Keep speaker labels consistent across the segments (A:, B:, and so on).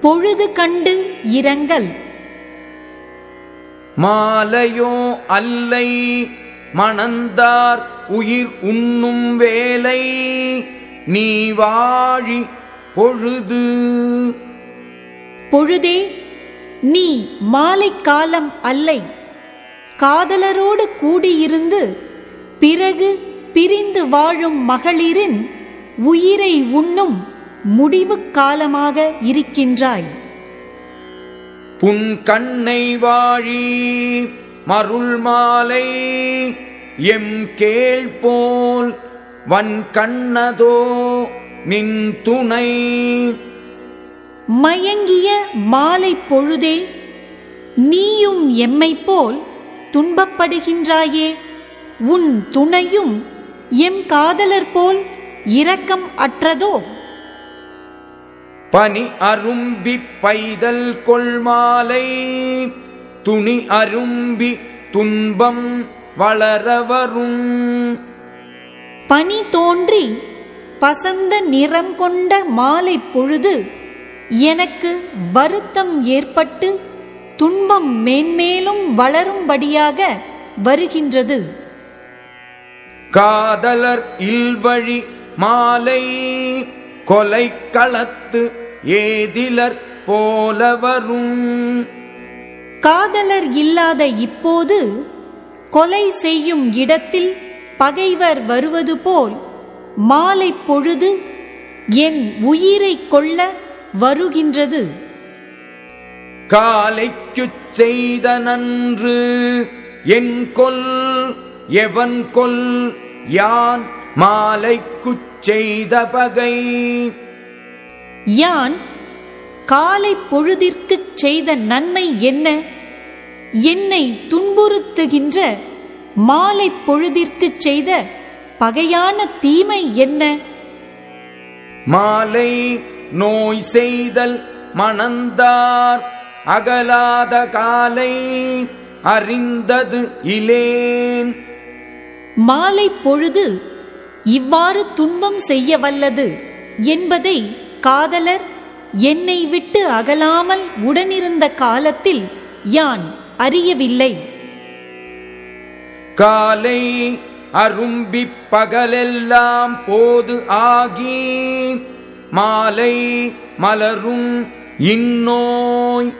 A: பொழுது கண்டு இரங்கல்.
B: மாலையோ அல்லை மணந்தார் உயிர் உண்ணும் வேலை. நீ வாழி பொழுது.
A: பொழுதே நீ மாலை காலம் அல்லை. காதலரோடு கூடியிருந்து பிறகு பிரிந்து வாழும் மகளிரின் உயிரை உண்ணும் முடிவு காலமாக இருக்கின்றாய்.
B: புன் கண்ணை வாழி மருள் மாலை எம் கேள் போல் வன் கண்ணதோ நின் துணை.
A: மயங்கிய மாலை பொழுதே நீயும் எம்மைப் போல் துன்பப்படுகின்றாயே. உன் துணையும் எம் காதலர் போல் இரக்கம் அற்றதோ?
B: பனி அரும்பி பைதல் கொள்மாலை துணி அரும்பி துன்பம் வளரவரும்.
A: பனி தோன்றி பசந்த நிறம் கொண்ட மாலை பொழுது எனக்கு வருத்தம் ஏற்பட்டு துன்பம் மேன்மேலும் வளரும்படியாக வருகின்றது.
B: காதலர் இல்வழி மாலை கொலை களத்து ஏதிலர் போல வரும்
A: காதலர் இல்லாத இப்போது கொலை செய்யும் இடத்தில் பகைவர் வருவது போல் மாலை பொழுது என் உயிரை கொள்ள வருகின்றது.
B: காலைக்குச் செய்த நன்று என் கொல் எவன் கொல் யான் மாலைக்குச் செய்த பகை.
A: யான் காலை பொழுதிற்குச் செய்த நன்மை என்ன? என்னை துன்புறுத்துகின்ற மாலை பொழுதிற்குச் செய்த பகையான தீமை என்ன?
B: மாலை நோய் செய்தல் மணந்தார் அகலாத காலை அறிந்தது இலேன்.
A: மாலை பொழுது இவ்வாறு துன்பம் செய்ய வல்லது என்பதை காதலர் என்னை விட்டு அகலாமல் உடனிருந்த காலத்தில் யான் அறியவில்லை.
B: காலை அரும்பி பகலெல்லாம் போது ஆகி மாலை மலரும் இந்நோய்.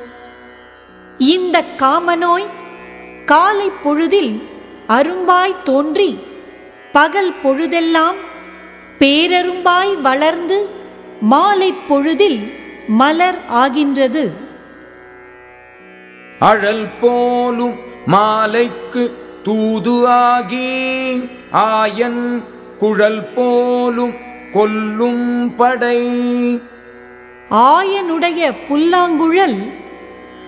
A: இந்த காமநோய் காலை பொழுதில் அரும்பாய் தோன்றி பகல் பொழுதெல்லாம் பேரரும்பாய் வளர்ந்து மாலை பொழுதில் மலர் ஆகின்றது.
B: அழல் போலும் மாலைக்கு தூது ஆகி ஆயன் குழல் போலும் கொல்லும் படை.
A: ஆயனுடைய புல்லாங்குழல்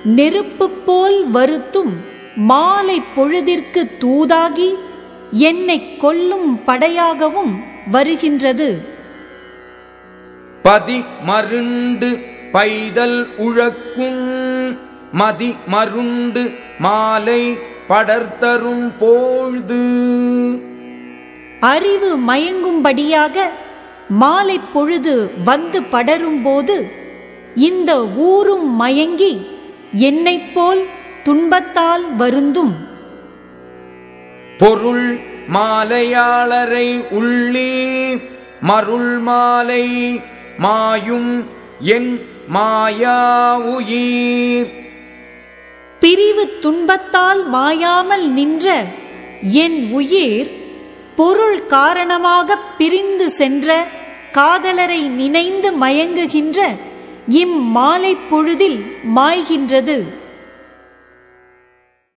A: நெருப்பு போல் வருத்தும் மாலை பொழுதிற்கு தூதாகி என்னை கொல்லும் படையாகவும் வருகின்றது.
B: பதி மருண்டு பைதல் உழக்கும் மதி மருண்டு மாலை படர்த்தரும் போழ்து.
A: அறிவு மயங்கும்படியாக மாலை பொழுது வந்து படரும்போது இந்த ஊரும் மயங்கி என்னைப் போல் துன்பத்தால் வருந்தும்.
B: பொருள் மாலையாளரை உள்ளே மருள் மாலை மாயும் என் மாயா உயிர்.
A: பிரிவு துன்பத்தால் மாயாமல் நின்ற என் உயிர் பொருள் காரணமாக பிரிந்து சென்ற காதலரை நினைந்து மயங்குகின்ற இம்மாலை பொழுதில் மாய்கின்றது.